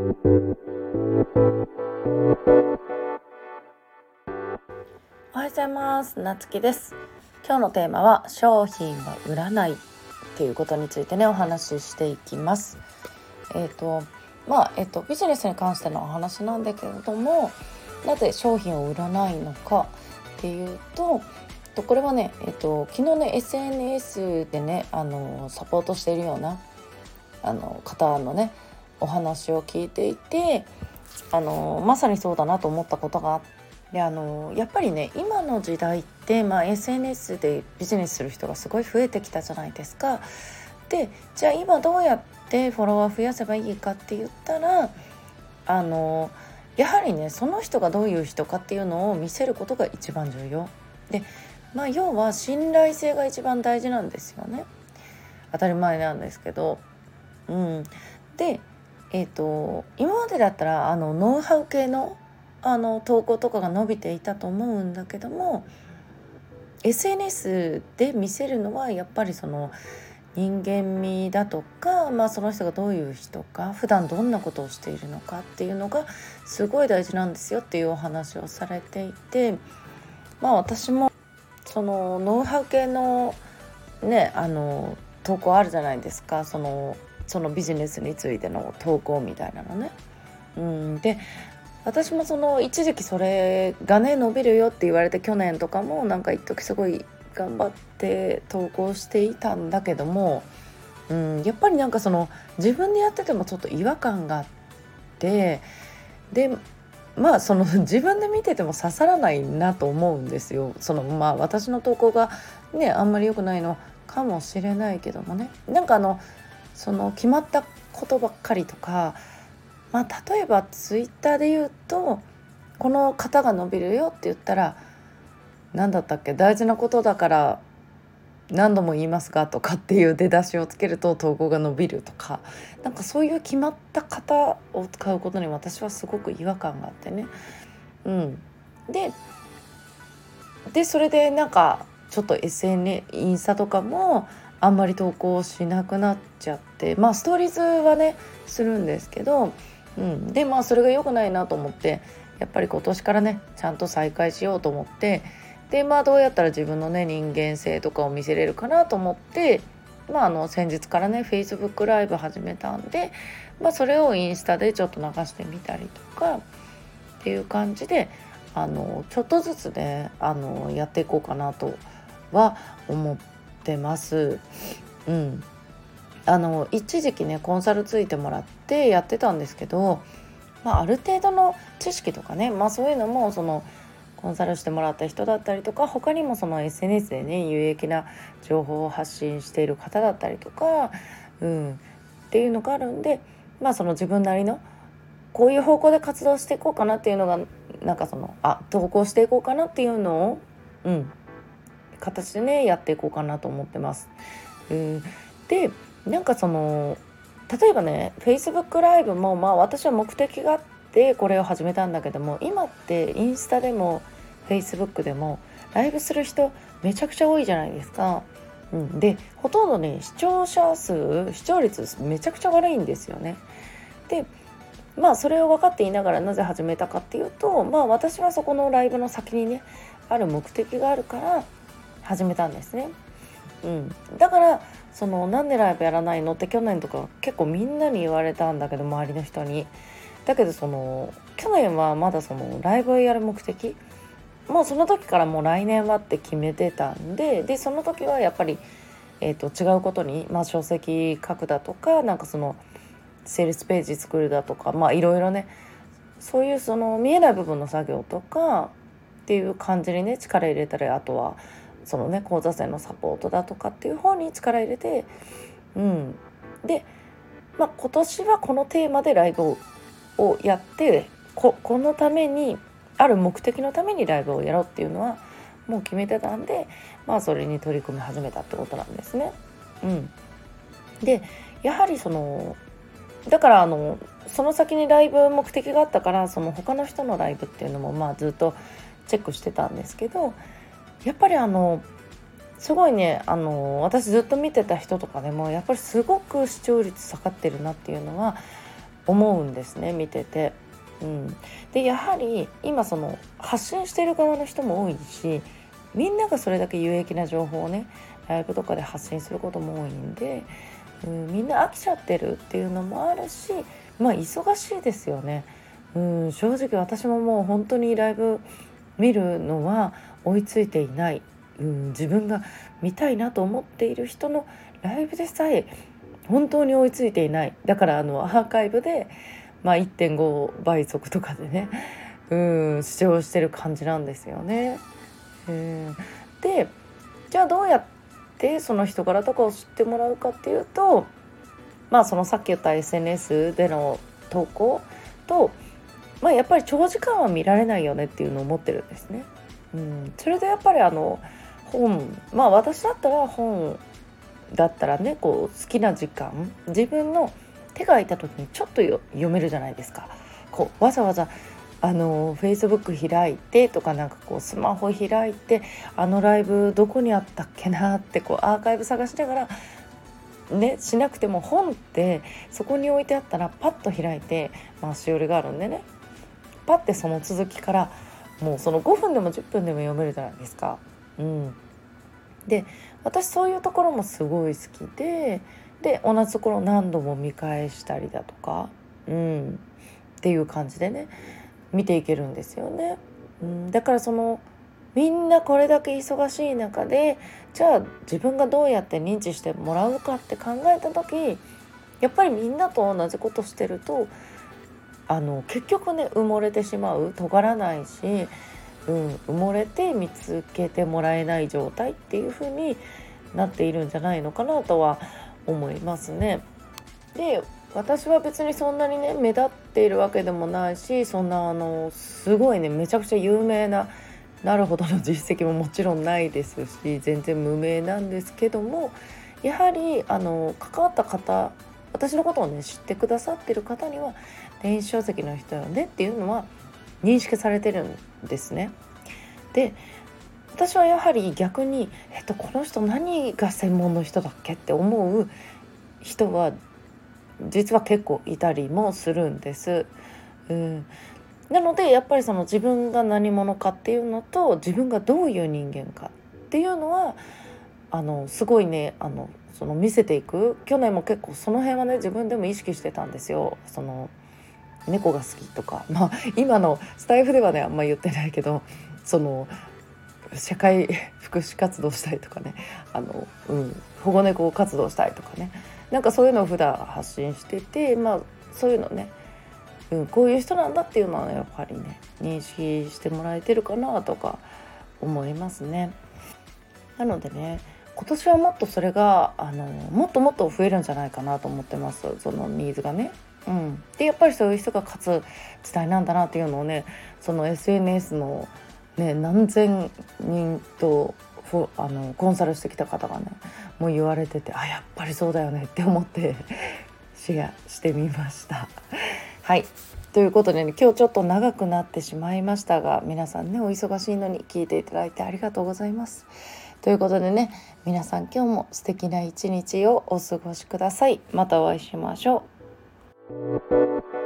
おはようございます。なつきです。今日のテーマは商品は売らないっていうことについてねお話ししていきます。えっ、ー、とまあえっ、ー、とビジネスに関してのお話なんだけれどもなぜ商品を売らないのかっていうとこれはね、えっと、昨日ね SNS でねあのサポートしているようなあの方のねお話を聞いていてあのまさにそうだなと思ったことがあってあのやっぱりね今の時代って、まあ、SNS でビジネスする人がすごい増えてきたじゃないですか。でじゃあ今どうやってフォロワー増やせばいいかって言ったらあのやはりねその人がどういう人かっていうのを見せることが一番重要。でまあ要は信頼性が一番大事なんですよね。当たり前なんですけど。うん、でえーと、今までだったらあのノウハウ系のあの投稿とかが伸びていたと思うんだけども SNS で見せるのはやっぱりその人間味だとか、まあ、その人がどういう人か普段どんなことをしているのかっていうのがすごい大事なんですよっていうお話をされていてまあ私もそのノウハウ系のねあの投稿あるじゃないですか。そのそのビジネスについての投稿みたいなのね。うん、で私もその一時期それがね伸びるよって言われて去年とかもなんか一時すごい頑張って投稿していたんだけども、うん、やっぱりなんかその自分でやっててもちょっと違和感があってでまあその自分で見てても刺さらないなと思うんですよ。そのまあ私の投稿がねあんまり良くないのかもしれないけどもねなんかあのその決まったことばっかりとか、まあ、例えばツイッターで言うとこの型が伸びるよって言ったら何だったっけ大事なことだから何度も言いますかとかっていう出だしをつけると投稿が伸びるとかなんかそういう決まった型を使うことに私はすごく違和感があってね。うん、ででそれでなんかちょっと SNS インスタとかもあんまり投稿しなくなっちゃってまあストーリーズはねするんですけど、うん、でまあそれが良くないなと思ってやっぱり今年からねちゃんと再開しようと思ってでまあどうやったら自分のね人間性とかを見せれるかなと思ってまあ、あの先日からね Facebook ライブ始めたんで、まあ、それをインスタでちょっと流してみたりとかっていう感じであのちょっとずつねあのやっていこうかなとは思ってます。うん、あの一時期ねコンサルついてもらってやってたんですけど、まあ、ある程度の知識とかね、まあ、そういうのもそのコンサルしてもらった人だったりとか他にもその SNS でね有益な情報を発信している方だったりとか、うん、っていうのがあるんで、まあ、その自分なりのこういう方向で活動していこうかなっていうのがなんかそのあ投稿していこうかなっていうのを、うん、形でねやっていこうかなと思ってます。うんでなんかその例えばね Facebook ライブもまあ私は目的があってこれを始めたんだけども今ってインスタでも Facebook でもライブする人めちゃくちゃ多いじゃないですか。うん、でほとんどね視聴者数視聴率めちゃくちゃ悪いんですよね。でまあそれを分かっていながらなぜ始めたかっていうとまあ私はそこのライブの先にねある目的があるから始めたんですね。うん、だからそのなんでライブやらないのって去年とか結構みんなに言われたんだけど周りの人に。だけどその去年はまだそのライブをやる目的もうその時からもう来年はって決めてたんででその時はやっぱり、えーと、違うことに、まあ、書籍書くだとかなんかそのセールスページ作るだとかまあいろいろねそういうその見えない部分の作業とかっていう感じにね力入れたりあとはそのね講座生のサポートだとかっていう方に力入れてうんで、まあ、今年はこのテーマでライブをやってここのためにある目的のためにライブをやろうっていうのはもう決めてたんでまあそれに取り組み始めたってことなんですね。うん、でやはりそのだからあのその先にライブ目的があったからその他の人のライブっていうのもまあずっとチェックしてたんですけどやっぱりあのすごいねあの私ずっと見てた人とかでもやっぱりすごく視聴率下がってるなっていうのは思うんですね見てて。うん、でやはり今その発信してる側の人も多いしみんながそれだけ有益な情報をねライブとかで発信することも多いんで、うん、みんな飽きちゃってるっていうのもあるしまあ忙しいですよね。うん、正直私ももう本当にライブ見るのは追いついていない、うん、自分が見たいなと思っている人のライブでさえ本当に追いついていないだからあのアーカイブで、まあ、1.5倍速とかでねうん視聴してる感じなんですよね。うんでじゃあどうやってその人柄とかを知ってもらうかっていうとまあそのさっき言った SNS での投稿とまあ、やっぱり長時間は見られないよねっていうのを思ってるんですね。うん、それでやっぱりあの本まあ私だったら本だったらねこう好きな時間自分の手が空いた時にちょっと読めるじゃないですか。こうわざわざあのフェイスブック開いてとかなんかこうスマホ開いてあのライブどこにあったっけなってこうアーカイブ探しながらねしなくても本ってそこに置いてあったらパッと開いてまあしおりがあるんでねパッてその続きからもうその5分でも10分でも読めるじゃないですか。うん、で私そういうところもすごい好きでで同じところ何度も見返したりだとか、うん、っていう感じでね見ていけるんですよね。うん、だからそのみんなこれだけ忙しい中でじゃあ自分がどうやって認知してもらうかって考えた時やっぱりみんなと同じことしてるとあの結局ね埋もれてしまう尖らないし、うん、埋もれて見つけてもらえない状態っていう風になっているんじゃないのかなとは思いますね。で私は別にそんなにね目立っているわけでもないしそんなあのすごいねめちゃくちゃ有名ななるほどの実績ももちろんないですし全然無名なんですけどもやはりあの関わった方私のことをね知ってくださってる方には電子書籍の人よねっていうのは認識されてるんですね。で私はやはり逆に、えっと、この人何が専門の人だっけって思う人は実は結構いたりもするんです。うん、なのでやっぱりその自分が何者かっていうのと自分がどういう人間かっていうのはあのすごいねあのその見せていく去年も結構その辺はね自分でも意識してたんですよ。その猫が好きとか まあ今のスタイフではねあんま言ってないけどその社会 福祉活動したいとかねあの、うん、保護猫活動したいとかねなんかそういうのを普段発信しててまあそういうのね、うん、こういう人なんだっていうのはねやっぱりね認識してもらえてるかなとか思いますね。なのでね今年はもっとそれがあのもっともっと増えるんじゃないかなと思ってますそのニーズがね。うん、でやっぱりそういう人が勝つ時代なんだなっていうのをねその SNS の、ね、何千人とあのコンサルしてきた方がねもう言われててあやっぱりそうだよねって思って シェアしてみました。はいということでね今日ちょっと長くなってしまいましたが皆さんねお忙しいのに聞いていただいてありがとうございます。ということでね皆さん今日も素敵な一日をお過ごしください。またお会いしましょう。Thank you.